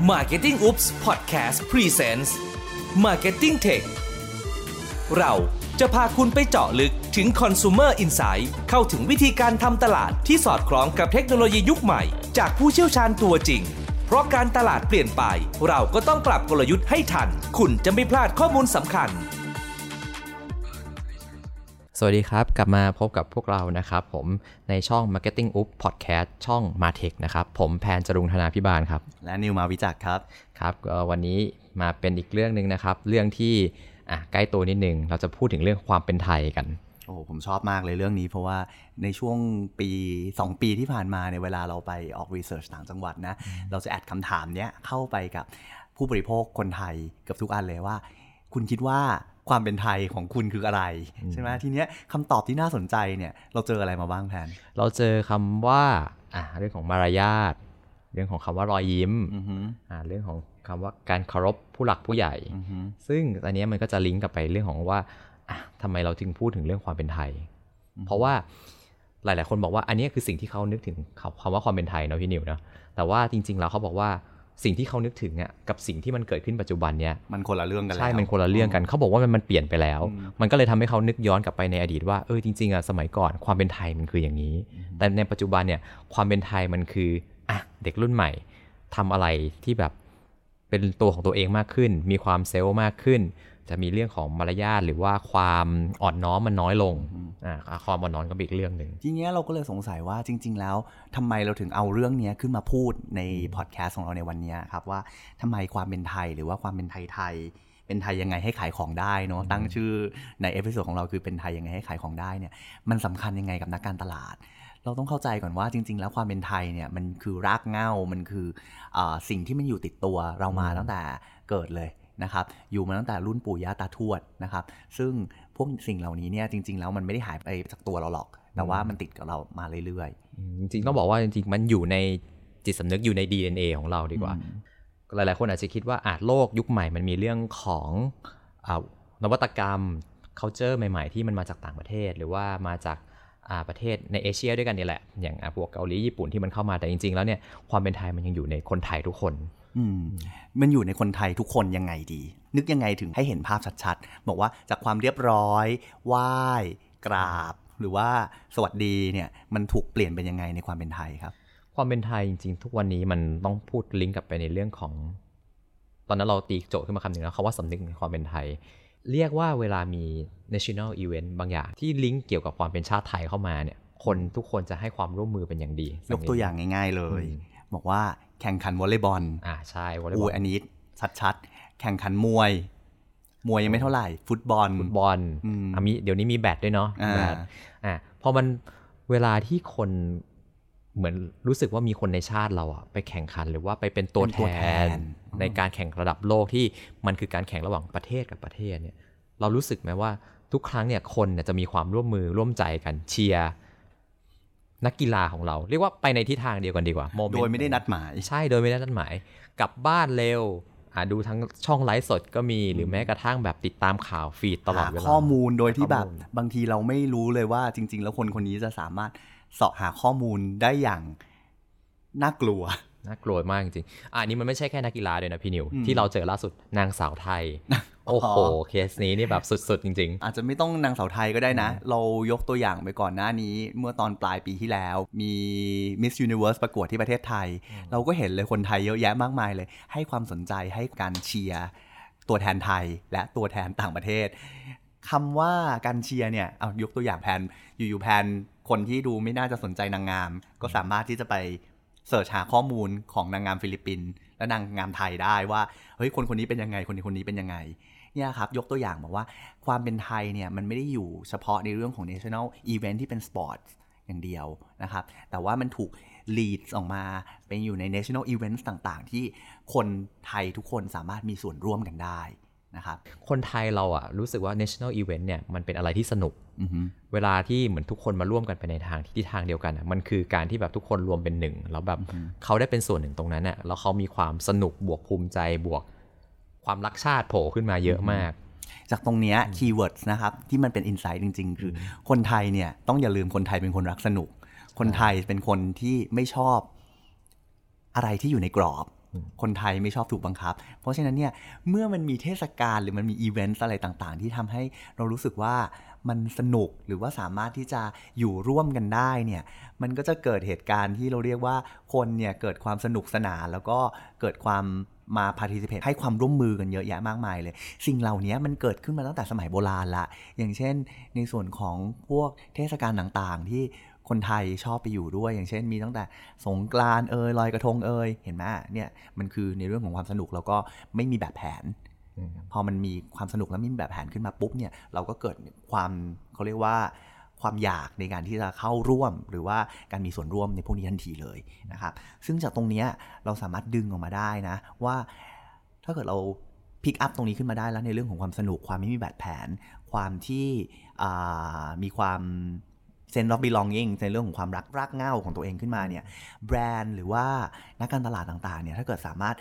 Marketing Oops Podcast Presents Marketing Tech เราจะพาคุณไปเจาะลึกถึง Consumer Insight เข้าถึงวิธีการทำตลาดที่สอดคล้องกับเทคโนโลยียุคใหม่ จากผู้เชี่ยวชาญตัวจริง เพราะการตลาดเปลี่ยนไป เราก็ต้องปรับกลยุทธ์ให้ทัน คุณจะไม่พลาดข้อมูลสำคัญ วัสดีครับ กลับมาพบกับพวกเรานะครับ ผมในช่อง Marketing Up Podcast ช่อง Martech นะครับ ผมแพนจรุงธนาพิบาลครับ และนิวมาวิจักรครับครับก็วันนี้มาเป็นอีกเรื่องหนึ่งนะครับ เรื่องที่อะใกล้ตัวนิดนึง เราจะพูดถึงเรื่องความเป็นไทยกันโอ้ผมชอบมากเลยเรื่องนี้เพราะว่าในช่วงปี 2 ปีที่ผ่านมาในยเวลาเราไปออกรีเสิร์ชต่างจังหวัดนะ เราจะแอดคำถามเนี้ยเข้าไปกับผู้บริโภคคนไทยเกับทุกอันเลยว่า คุณคิดว่า ความเป็นไทยของคุณคืออะไร ใช่ไหมทีเนี้ยคำตอบที่น่าสนใจเนี่ย เราเจออะไรมาบ้างแพนเราเจอคำว่าอะเรื่องของมารยาทเรื่องของคำว่ารอยยิ้มอือฮึอะเรื่องของคำว่าการเคารพผู้หลักผู้ใหญ่อือฮึซึ่งอันเนี้ยมันก็จะลิงก์กลับไปเรื่องของว่าอะทำไมเราถึงพูดถึงเรื่องความเป็นไทย เพราะว่าหลาย ๆ คนบอกว่าอันเนี้ยคือสิ่งที่เขานึกถึงคำว่าความเป็นไทยเนาะพี่นิวเนาะแต่ว่าจริง ๆ แล้วเขาบอกว่า สิ่งที่เขานึกถึงอะกับสิ่งที่มันเกิดขึ้นปัจจุบันเนี้ยมันคนละเรื่องกันแล้วใช่มันคนละเรื่องกันเขาบอกว่ามันมันเปลี่ยนไปแล้ว มันก็เลยทำให้เขานึกย้อนกลับไปในอดีตว่าเออจริงๆอะสมัยก่อนความเป็นไทยมันคืออย่างนี้ แต่ในปัจจุบันเนี่ยความเป็นไทยมันคืออะเด็กรุ่นใหม่ทำอะไรที่แบบเป็นตัวของตัวเองมากขึ้น มีความเซลล์มากขึ้น จะมีเรื่องของมารยาทหรือว่าความอ่อนน้อมมันน้อยลงอ่าความอ่อนน้อมก็เป็นอีกเรื่องหนึ่งทีเนี้ยเราก็เลยสงสัยว่าจริง ๆ แล้วทำไมเราถึงเอาเรื่องเนี้ยขึ้นมาพูดในพอดแคสต์ของเราในวันเนี้ยครับว่าทำไมความเป็นไทยหรือว่าความเป็นไทยไทยๆเป็นไทยยังไงให้ขายของได้เนาะตั้งชื่อใน episode ของเราคือเป็นไทยยังไงให้ขายของได้เนี่ยมันสำคัญยังไงกับนักการตลาด เราต้องเข้าใจก่อนว่าจริง ๆ แล้วความเป็นไทยเนี่ยมันคือรากเหง้ามันคืออาสิ่งที่มันอยู่ติดตัวเรามาตั้งแต่เกิดเลย นะครับอยู่มาตั้งแต่รุ่นปู่ย่าตาทวดนะครับซึ่งพวกสิ่งเหล่านี้เนี่ยจริง ๆ แล้วมันไม่ได้หายไปจากตัวเราหรอก แต่ว่ามันติดกับเรามาเรื่อยอืมจริงๆต้องบอกว่าจริงๆมันอยู่ในจิตสำนึกอยู่ใน DNA ของเราดีกว่า หลายๆคนอาจจะคิดว่าอาจโลกยุคใหม่มันมีเรื่องของอานวัตกรรม culture ใหม่ๆ ที่มันมาจากต่างประเทศ หรือว่ามาจากอ่าประเทศในเอเชียด้วยกันนี่แหละ อย่างอะพวกเกาหลีญี่ปุ่นที่มันเข้ามาแต่จริง ๆ แล้วเนี่ยความเป็นไทยมันยังอยู่ในคนไทยทุกคนๆอื มมันอยู่ในคนไทยทุกคนยังไงดี นึกยังไงถึงให้เห็นภาพชัดๆ บอกว่าจากความเรียบร้อยไหว้กราบ หรือว่าสวัสดีเนี่ยมันถูกเปลี่ยนเป็นยังไงในความเป็นไทยครับ ความเป็นไทยจริงๆ ทุกวันนี้มันต้องพูดลิงก์กลับไปในเรื่องของ ตอนนั้นเราตีโจทย์ขึ้นมาคำหนึ่งแล้วคำว่าสำนึกในความเป็นไทย เรียกว่าเวลามี national event บางอย่าง ที่ลิงก์เกี่ยวกับความเป็นชาติไทยเข้ามาเนี่ยคนทุกคนจะให้ความร่วมมือเป็นอย่างดี ยกตัวอย่างง่าย ๆ เลย บอกว่าแข่งขันวอลเลย์บอลอ่าใช่วอลเลย์บอูอลอันนี้ชัดๆ แข่งขันมวย มวยยังไม่เท่าไหร่ ฟุตบอลฟุตบอลอืมอะมีเดี๋ยวนี้มีแบดด้วยเนาะอ่าแบดอะพอมันเวลาที่คนเหมือนรู้สึกว่ามีคนในชาติเราอะไปแข่งขันหรือว่าไปเป็นตัวเป็นตัวแทแทนนในการแข่งระดับโลกที่มันคือการแข่งระหว่างประเทศกับประเทศเนี่ย เรารู้สึกไหมว่าทุกครั้งเนี่ยคนเนี่ยจะมีความร่วมมือร่วมใจกันเชียร์ นักกีฬาของเรา เรียกว่าไปในทิศทางเดียวกันดีกว่าโมเมนต์โดยไม่ได้นัดหมาย ใช่โดยไม่ได้นัดหมาย กลับบ้านเร็วอ่าดูทั้งช่องไลฟ์สดก็มีหรือแม้กระทั่งแบบติดตามข่าวฟีดตลอดหาเวลาข้อมูลโดยที่แบบข้อมูลบางทีเราไม่รู้เลยว่าจริง ๆ แล้วคนคนนี้จะสามารถเสาะหาข้อมูลได้อย่างน่ากลัว น่ากลัวมากจริงๆอะอันนี้มันไม่ใช่แค่นักกีฬาด้วยนะพี่นิวอืมที่เราเจอล่าสุดนางสาวไทย โอ้โห เคสนี้นี่แบบสุดๆ จริงอาจจะไม่ต้องนางสาวไทยก็ได้นะ เรายกตัวอย่างไปก่อนหน้านี้ เมื่อตอนปลายปีที่แล้ว มี Miss Universe ประกวดที่ประเทศไทย เราก็เห็นเลยคนไทยเยอะแยะมากมายเลย ให้ความสนใจให้การเชียร์ตัวแทนไทยและตัวแทนต่างประเทศคำว่าการเชียร์เนี่ยเอายกตัวอย่างแพนอยู่ๆแพนคนที่ดูไม่น่าจะสนใจนางงาม ก็สามารถที่จะไป search หาข้อมูลของนางงามฟิลิปปินส์และนางงามไทยได้ว่าเฮ้ยคนคนนี้เป็นยังไงคนนี้คนนี้เป็นยังไงเนี่ยครับยกตัวอย่างบอกว่าความเป็นไทยเนี่ยมันไม่ได้อยู่เฉพาะในเรื่องของ national event ที่เป็นสปอร์ตอย่างเดียวนะครับ แต่ว่ามันถูก lead ออกมาเป็นอยู่ใน national events ต่างๆ ที่คนไทยทุกคนสามารถมีส่วนร่วมกันได้ นะครับๆคนไทยเราอะรู้สึกว่า national event เนี่ยมันเป็นอะไรที่สนุกอือฮึเวลาที่เหมือนทุกคนมาร่วมกันไปในทางที่ทางเดียวกันอะมันคือการที่แบบทุกคนรวมเป็นหนึ่งแล้วแบบเขาได้เป็นส่วนหนึ่งตรงนั้นอะแล้วเขามีความสนุกบวกภูมิใจบวกความรักชาติโผล่ขึ้นมาเยอะมาก จากตรงเนี้ย keywords นะครับที่มันเป็น insight จริง ๆ คืออคนไทยเนี่ยต้องอย่าลืมคนไทยเป็นคนรักสนุก คนไทยเป็นคนที่ไม่ชอบอะไรที่อยู่ในกรอบ คนไทยไม่ชอบถูกบังคับ เพราะฉะนั้นเนี่ยเมื่อมันมีเทศกาลหรือมันมีอีเวนต์อะไรต่างๆ ที่ทำให้เรารู้สึกว่ามันสนุกหรือว่าสามารถที่จะอยู่ร่วมกันได้เนี่ยมันก็จะเกิดเหตุการณ์ที่เราเรียกว่าคนเนี่ยเกิดความสนุกสนานแล้วก็เกิดความมา participate ให้ความร่วมมือกันเยอะแยะมากมายเลย สิ่งเหล่านี้มันเกิดขึ้นมาตั้งแต่สมัยโบราณละ อย่างเช่นในส่วนของพวกเทศกาลต่างๆ ที่ คนไทยชอบไปอยู่ด้วย อย่างเช่นมีตั้งแต่สงกรานต์เอยลอยกระทงเอยเห็นไหมเนี่ยมันคือในเรื่องของความสนุกแล้วก็ไม่มีแบบแผน พอมันมีความสนุกแล้วมีแบบแผนขึ้นมาปุ๊บเนี่ยเราก็เกิดความเขาเรียกว่าความอยากในการที่จะเข้าร่วม หรือว่าการมีส่วนร่วมในพวกนี้ทันทีเลยนะครับ ซึ่งจากตรงนี้เราสามารถดึงออกมาได้นะว่าถ้าเกิดเรา pick up ตรงนี้ขึ้นมาได้แล้วในเรื่องของความสนุกความไม่มีแบบแผน ความที่มีความ เซนต์ of belonging ในเรื่องของความรักรากเง้าของตัวเองขึ้นมาเนี่ยแบรนด์หรือว่านักการตลาดต่างๆเนี่ยถ้าเกิดสามารถ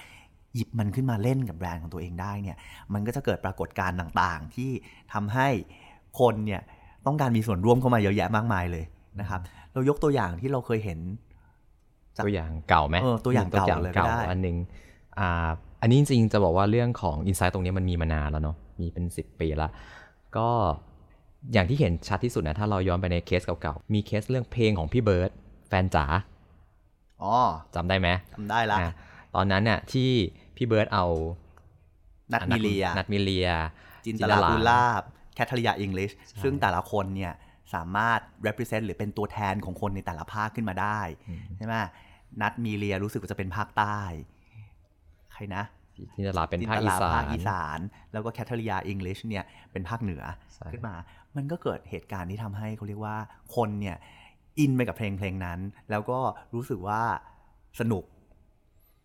หยิบมันขึ้นมาเล่นกับแบรนด์ของตัวเองได้เนี่ยมันก็จะเกิดปรากฏการณ์ต่างๆ ที่ทำให้คนเนี่ยต้องการมีส่วนร่วมเข้ามาเยอะแยะมากมายเลยนะครับ เรายกตัวอย่างที่เราเคยเห็น ตัวอย่างเก่าไหมตัวอย่างเก่าเลยก็ได้อันหนึ่งอ่าอันนี้จริงๆจะบอกว่าเรื่องของ insight ตรงนี้มันมีมานานแล้วเนาะมีเป็น 10 ปีละก็ อย่างที่เห็นชัดที่สุดนะถ้าเราย้อนไปในเคสเก่าๆ มีเคสเรื่องเพลงของพี่เบิร์ดแฟนจ๋าอ๋อจำได้ไหมจำได้ละตอนนั้นเนี่ยที่พี่เบิร์ดเอานัท มีเรียนัท มีเรีย จินตหรา พูนลาภ แคทรียาอิงลิชซึ่งแต่ละคนเนี่ยสามารถ represent หรือเป็นตัวแทนของคนในแต่ละภาคขึ้นมาได้ใช่ไหมนัดมีเลียรู้สึกว่าจะเป็นภาคใต้ ใครนะ จินตลาเป็นภาคอีสานภาคอีสาน แล้วก็แคทริยาอังกฤษเนี่ยเป็นภาคเหนือขึ้นมา มันก็เกิดเหตุการณ์ที่ทำให้เขาเรียกว่าคนเนี่ยอินไปกับเพลงเพลงนั้น แล้วก็รู้สึกว่าสนุก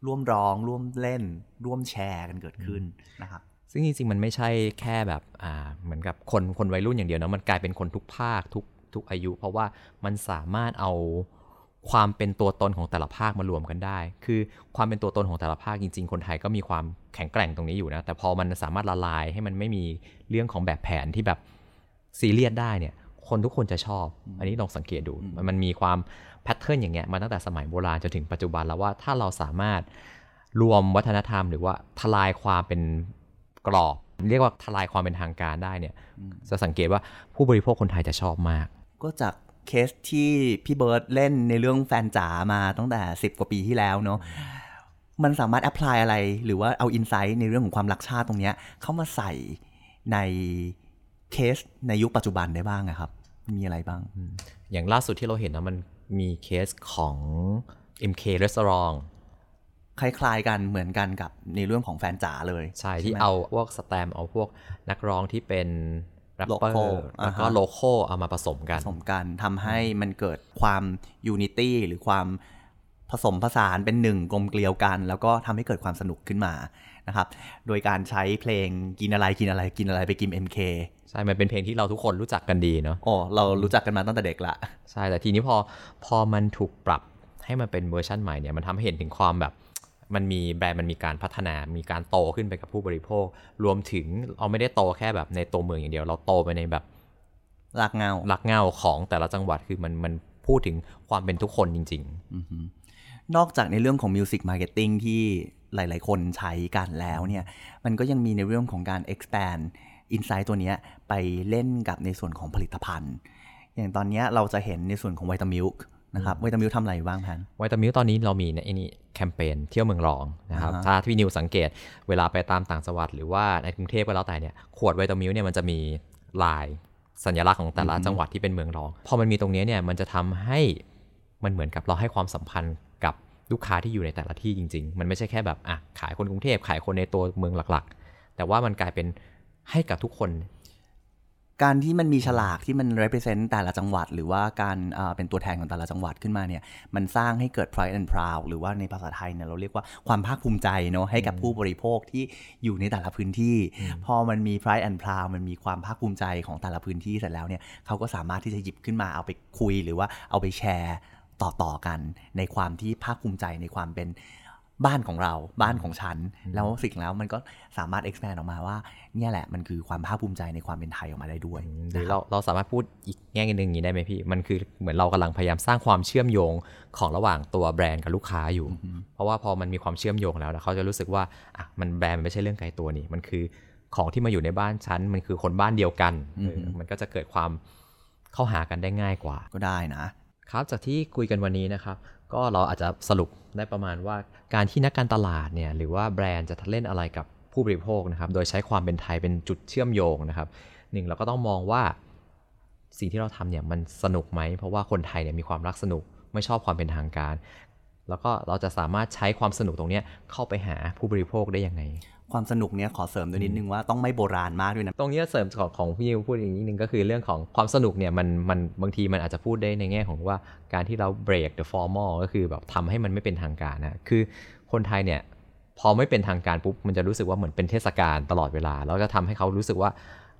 ร่วมร้อง ร่วมเล่น ร่วมแชร์กันเกิดขึ้นนะครับซึ่งจริงๆมันไม่ใช่แค่แบบอ่าเหมือนกับคนคนวัยรุ่นอย่างเดียวนะมันกลายเป็นคนทุกภาคทุกทุกอายุ เพราะว่ามันสามารถเอา ความเป็นตัวตนของแต่ละภาคมารวมกันได้ คือความเป็นตัวตนของแต่ละภาคจริง ๆ คนไทยก็มีความแข็งแกร่งตรงนี้อยู่นะ แต่พอมันสามารถละลายให้มันไม่มีเรื่องของแบบแผนที่แบบซีเรียสได้เนี่ย คนทุกคนจะชอบ อันนี้ลองสังเกตดู มันมีความแพทเทิร์นอย่างเงี้ยมาตั้งแต่สมัยโบราณจนถึงปัจจุบันแล้วว่าถ้าเราสามารถรวมวัฒนธรรม หรือว่าทลายความเป็นกรอบ เรียกว่าทลายความเป็นทางการได้เนี่ย จะสังเกตว่าผู้บริโภคคนไทยจะชอบมาก ก็จาก เคสที่พี่เบิร์ดเล่นในเรื่องแฟนจ๋ามาตั้งแต่ 10 กว่าปีที่แล้วเนาะมันสามารถ apply อะไร หรือว่าเอา insight ในเรื่องของความรักชาติตรงนี้เข้ามาใส่ในเคสในยุคปัจจุบันได้บ้างนะครับ มีอะไรบ้าง อย่างล่าสุดที่เราเห็นนะมันมีเคสของ MK Restaurant คล้ายๆกันเหมือนกันกับในเรื่องของแฟนจ๋าเลย ใช่ที่เอาพวกแสตมป์เอาพวกนักร้องที่เป็น แรปเปอร์แล้วก็โลโก้เอามาผสมกันผสมกันทำให้มันเกิดความ unity หรือความผสมผสานเป็นหนึ่งกลมเกลียวกัน แล้วก็ทำให้เกิดความสนุกขึ้นมานะครับ โดยการใช้เพลงกินอะไรกินอะไรกินอะไรไปกิน MK ใช่ มันเป็นเพลงที่เราทุกคนรู้จักกันดีเนาะอ๋อเรารู้จักกันมาตั้งแต่เด็กละ ใช่ แต่ทีนี้พอพอมันถูกปรับให้มันเป็นเวอร์ชันใหม่เนี่ย มันทำให้เห็นถึงความแบบ มันมีแบรนด์มันมีการพัฒนา มีการโตขึ้นไปกับผู้บริโภค รวมถึงเราไม่ได้โตแค่แบบในตัวเมืองอย่างเดียว เราโตไปในแบบรากเหง้ารากเหง้าของแต่ละจังหวัดคือมันมันพูดถึงความเป็นทุกคนจริงๆ นอกจากในเรื่องของ music marketing ที่หลาย ๆ คนใช้กันแล้วเนี่ย มันก็ยังมีในเรื่องของการ expand insight ตัวนี้ไปเล่นกับในส่วนของผลิตภัณฑ์ อย่างตอนนี้เราจะเห็นในส่วนของวิตามิล นะครับวิตามิลทำอะไรบ้างพันวิตามิลตอนนี้เรามีในนี่แคมเปญเที่ยวเมืองรองนะครับถ้าที่นิวสังเกตเวลาไปตามต่างจังหวัดหรือว่าในกรุงเทพก็แล้วแต่เนี่ยขวดวิตามิลเนี่ยมันจะมีลายสัญลักษณ์ของแต่ละจังหวัดที่เป็นเมืองรอง พอมันมีตรงนี้เนี่ยมันจะทำให้มันเหมือนกับเราให้ความสัมพันธ์กับลูกค้าที่อยู่ในแต่ละที่จริง ๆ มันไม่ใช่แค่แบบอะขายคนกรุงเทพขายคนในตัวเมืองหลักๆ แต่ว่ามันกลายเป็นให้กับทุกคน การที่มันมีฉลากที่มัน represent แต่ละจังหวัด หรือว่าการเป็นตัวแทนของแต่ละจังหวัดขึ้นมาเนี่ย มันสร้างให้เกิด pride and proud หรือว่าในภาษาไทยเนี่ยเราเรียกว่าความภาคภูมิใจเนาะให้กับผู้บริโภคที่อยู่ในแต่ละพื้นที่ พอมันมี pride and proud มันมีความภาคภูมิใจของแต่ละพื้นที่เสร็จแล้วเนี่ยเขาก็สามารถที่จะหยิบขึ้นมาเอาไปคุย หรือว่าเอาไปแชร์ต่อๆกันในความที่ภาคภูมิใจในความเป็น บ้านของเราบ้านของฉัน แล้วสิ่งแล้วมันก็สามารถ expand ออกมาว่า เนี่ยแหละมันคือความภาคภูมิใจในความเป็นไทยออกมาได้ด้วยหรือเราเราสามารถพูดอีกแง่หนึ่งอย่างนี้ได้ไหมพี่มันคือเหมือนเรากำลังพยายามสร้างความเชื่อมโยงของระหว่างตัวแบรนด์กับลูกค้าอยู่ เพราะว่าพอมันมีความเชื่อมโยงแล้วนะเขาจะรู้สึกว่าอะมันแบรนด์มันไม่ใช่เรื่องไกลตัวนี่มันคือของที่มาอยู่ในบ้านฉันมันคือคนบ้านเดียวกันเออมันก็จะเกิดความเข้าหากันได้ง่ายกว่าก็ได้นะครับจากที่คุยกันวันนี้นะครับ ก็เราอาจจะสรุปได้ประมาณว่าการที่นักการตลาดเนี่ยหรือว่าแบรนด์จะเล่นอะไรกับผู้บริโภคนะครับโดยใช้ความเป็นไทยเป็นจุดเชื่อมโยงนะครับหนึ่งเราก็ต้องมองว่าสิ่งที่เราทำเนี่ยมันสนุกไหม เพราะว่าคนไทยเนี่ยมีความรักสนุกไม่ชอบความเป็นทางการ แล้วก็เราจะสามารถใช้ความสนุกตรงนี้เข้าไปหาผู้บริโภคได้ยังไง ความสนุกเนี้ยขอเสริมด้วยนิดนึงว่าต้องไม่โบราณมากด้วยนะ ตรงนี้เสริมของของพี่นิวพูดอีกนิดนึงก็คือเรื่องของความสนุกเนี่ยมันมันบางทีมันอาจจะพูดได้ในแง่ของว่าการที่เรา break the formal ก็คือแบบทำให้มันไม่เป็นทางการนะคือคนไทยเนี่ยพอไม่เป็นทางการปุ๊บมันจะรู้สึกว่าเหมือนเป็นเทศกาลตลอดเวลา แล้วก็ทำให้เขารู้สึกว่า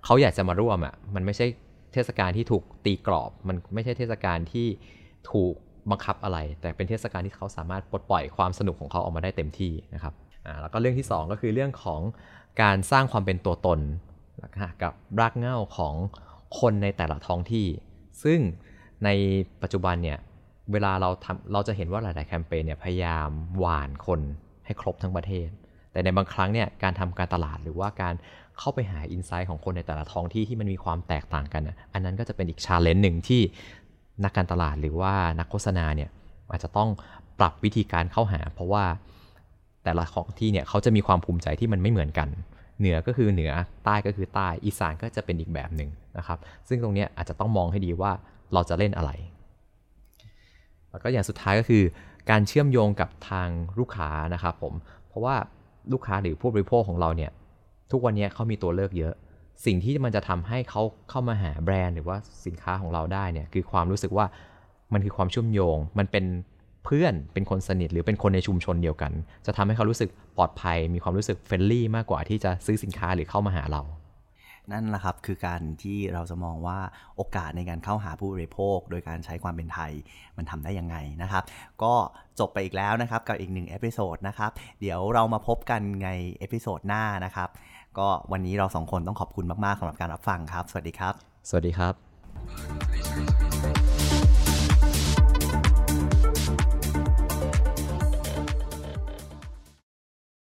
เขาอยากจะมาร่วมอะมันไม่ใช่เทศกาลที่ถูกตีกรอบ มันไม่ใช่เทศกาลที่ถูก บังคับอะไร แต่เป็นเทศกาลที่เขาสามารถปลดปล่อยความสนุกของเขาออกมาได้เต็มที่นะครับแล้วก็เรื่องที่สองก็คือเรื่องของการสร้างความเป็นตัวตนกับรากเหง้าของคนในแต่ละท้องที่ ซึ่งในปัจจุบันเนี่ยเวลาเราทำเราจะเห็นว่าหลาย ๆ แคมเปญเนี่ยพยายามหว่านคนให้ครบทั้งประเทศ แต่ในบางครั้งเนี่ยการทำการตลาดหรือว่าการเข้าไปหา insight ของคนในแต่ละท้องที่ที่มันมีความแตกต่างกัน อันนั้นก็จะเป็นอีก challenge หนึ่งที่ นักการตลาดหรือว่านักโฆษณาเนี่ยอาจจะต้องปรับวิธีการเข้าหา เพราะว่าแต่ละท้องที่เนี่ยเขาจะมีความภูมิใจที่มันไม่เหมือนกัน เหนือก็คือเหนือใต้ก็คือใต้อีสานก็จะเป็นอีกแบบหนึ่งนะครับ ซึ่งตรงนี้อาจจะต้องมองให้ดีว่าเราจะเล่นอะไร แล้วก็อย่างสุดท้ายก็คือ การเชื่อมโยงกับทางลูกค้านะครับผมเพราะว่าลูกค้าหรือผู้บริโภคของเราเนี่ยทุกวันนี้เขามีตัวเลือกเยอะ สิ่งที่มันจะทำให้เขาเข้ามาหาแบรนด์หรือว่าสินค้าของเราได้เนี่ยคือความรู้สึกว่ามันคือความเชื่อมโยง มันเป็นเพื่อนเป็นคนสนิทหรือเป็นคนในชุมชนเดียวกัน จะทำให้เขารู้สึกปลอดภัย มีความรู้สึก friendly มากกว่าที่จะซื้อสินค้าหรือเข้ามาหาเรา นั่นแหละครับคือการที่เราจะมองว่าโอกาสในการเข้าหาผู้บริโภค โดยการใช้ความเป็นไทยมันทำได้ยังไงนะครับ ก็จบไปอีกแล้วนะครับกับอีกหนึ่ง episode นะครับเดี๋ยวเรามาพบกันใน episode หน้านะครับ ก็วันนี้เราสองคนต้องขอบคุณมาก ๆสำหรับการรับฟังครับ สวัสดีครับ สวัสดีครับ